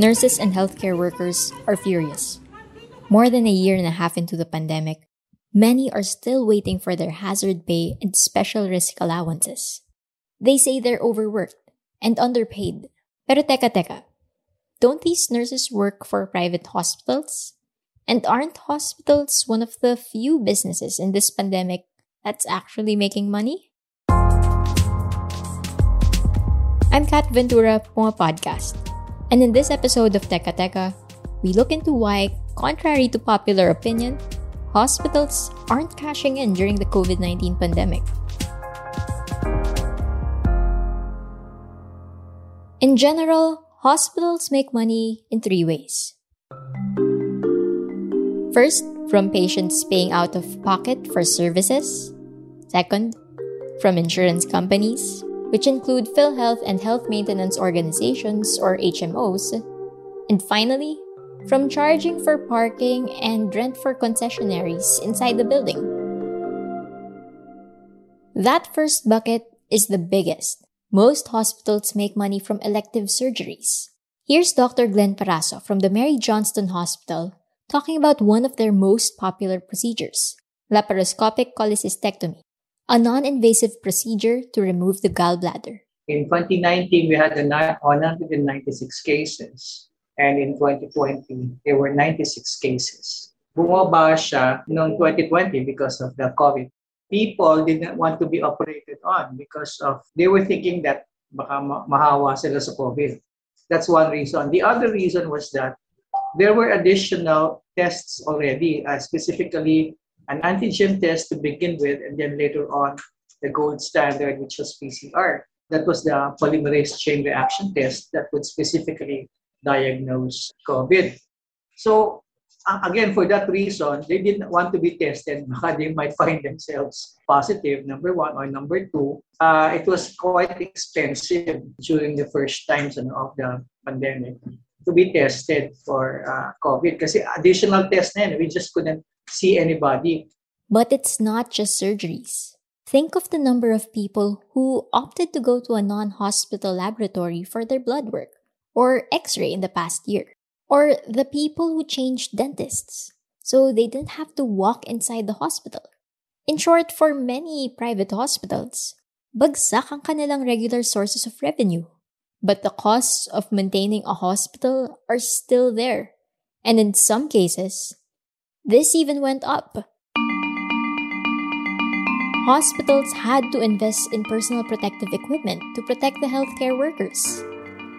Nurses and healthcare workers are furious. More than a year and a half into the pandemic, many are still waiting for their hazard pay and special risk allowances. They say they're overworked and underpaid. Pero teka teka, don't these nurses work for private hospitals? And aren't hospitals one of the few businesses in this pandemic that's actually making money? I'm Kat Ventura, Puma Podcast. And in this episode of Teka Teka, we look into why, contrary to popular opinion, hospitals aren't cashing in during the COVID 19 pandemic. In general, hospitals make money in three ways. First, from patients paying out of pocket for services. Second, from insurance companies which include PhilHealth and health maintenance organizations or HMOs. And finally, from charging for parking and rent for concessionaries inside the building. That first bucket is the biggest. Most hospitals make money from elective surgeries. Here's Dr. Glenn Paraso from the Mary Johnston Hospital talking about one of their most popular procedures, laparoscopic cholecystectomy a non-invasive procedure to remove the gallbladder. In 2019, we had 196 cases. And in 2020, there were 96 cases. Bumaba siya noong 2020 because of the COVID. People didn't want to be operated on because of, they were thinking that baka mahawa sila sa COVID. That's one reason. The other reason was that there were additional tests already, uh, specifically an antigen test to begin with, and then later on, the gold standard, which was PCR. That was the polymerase chain reaction test that would specifically diagnose COVID. So, again, for that reason, they didn't want to be tested. Because they might find themselves positive, number one, or number two. Uh, it was quite expensive during the first times of the pandemic to be tested for uh, COVID kasi additional test yun, we just couldn't see anybody. But it's not just surgeries. Think of the number of people who opted to go to a non hospital laboratory for their blood work or x ray in the past year. Or the people who changed dentists so they didn't have to walk inside the hospital. In short, for many private hospitals, bagsak ang kanilang regular sources of revenue. But the costs of maintaining a hospital are still there. And in some cases, this even went up. Hospitals had to invest in personal protective equipment to protect the healthcare workers.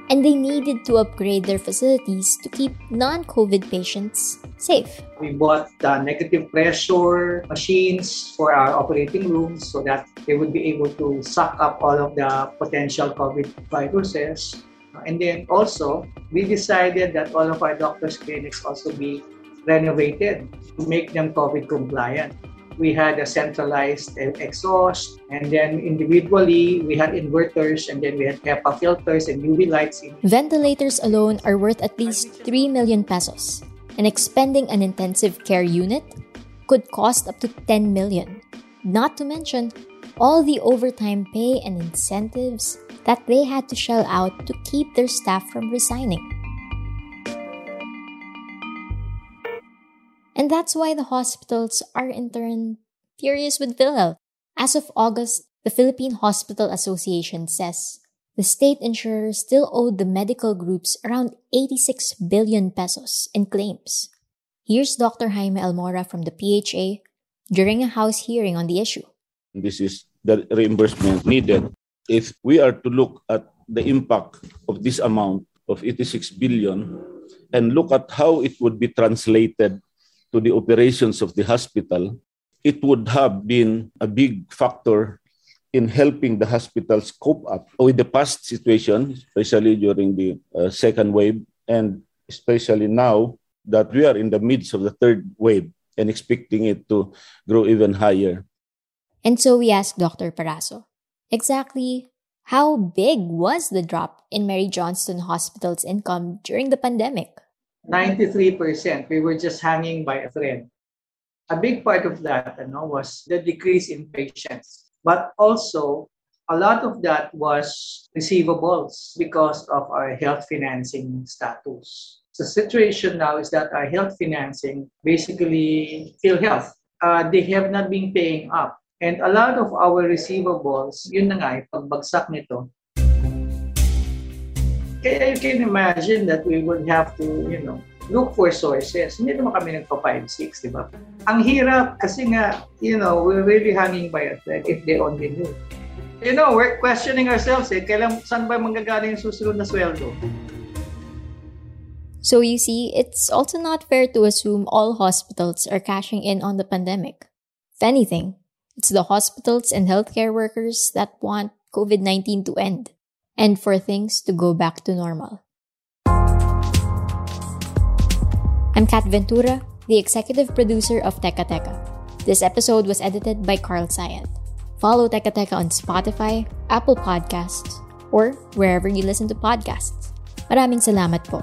And they needed to upgrade their facilities to keep non COVID patients safe. We bought the negative pressure machines for our operating rooms so that they would be able to suck up all of the potential COVID viruses. And then also, we decided that all of our doctors' clinics also be renovated to make them COVID compliant. We had a centralized exhaust, and then individually we had inverters, and then we had HEPA filters and UV lights. Ventilators alone are worth at least 3 million pesos, and expending an intensive care unit could cost up to 10 million. Not to mention all the overtime pay and incentives that they had to shell out to keep their staff from resigning. That's why the hospitals are in turn furious with PhilHealth. As of August, the Philippine Hospital Association says the state insurer still owed the medical groups around 86 billion pesos in claims. Here's Dr. Jaime Almora from the PHA during a House hearing on the issue. This is the reimbursement needed. If we are to look at the impact of this amount of 86 billion and look at how it would be translated to the operations of the hospital, it would have been a big factor in helping the hospitals cope up with the past situation, especially during the uh, second wave, and especially now that we are in the midst of the third wave and expecting it to grow even higher. And so we asked Dr. Paraso, exactly how big was the drop in Mary Johnston Hospital's income during the pandemic? 93%. We were just hanging by a thread. A big part of that you know, was the decrease in patients, but also a lot of that was receivables because of our health financing status. The situation now is that our health financing, basically PhilHealth, uh, they have not been paying up. And a lot of our receivables, yun na nga, pagbagsak nito, kaya you can imagine that we would have to, you know, look for sources. Hindi naman kami nagpa 5-6, di ba? Ang hirap kasi nga, you know, we're really hanging by a thread if they only knew. You know, we're questioning ourselves eh, kailan, saan ba manggagaling yung susunod na sweldo? So you see, it's also not fair to assume all hospitals are cashing in on the pandemic. If anything, it's the hospitals and healthcare workers that want COVID 19 to end and for things to go back to normal. I'm Kat Ventura, the executive producer of Teka Teka. This episode was edited by Carl Sayant. Follow Teka Teka on Spotify, Apple Podcasts, or wherever you listen to podcasts. Maraming salamat po.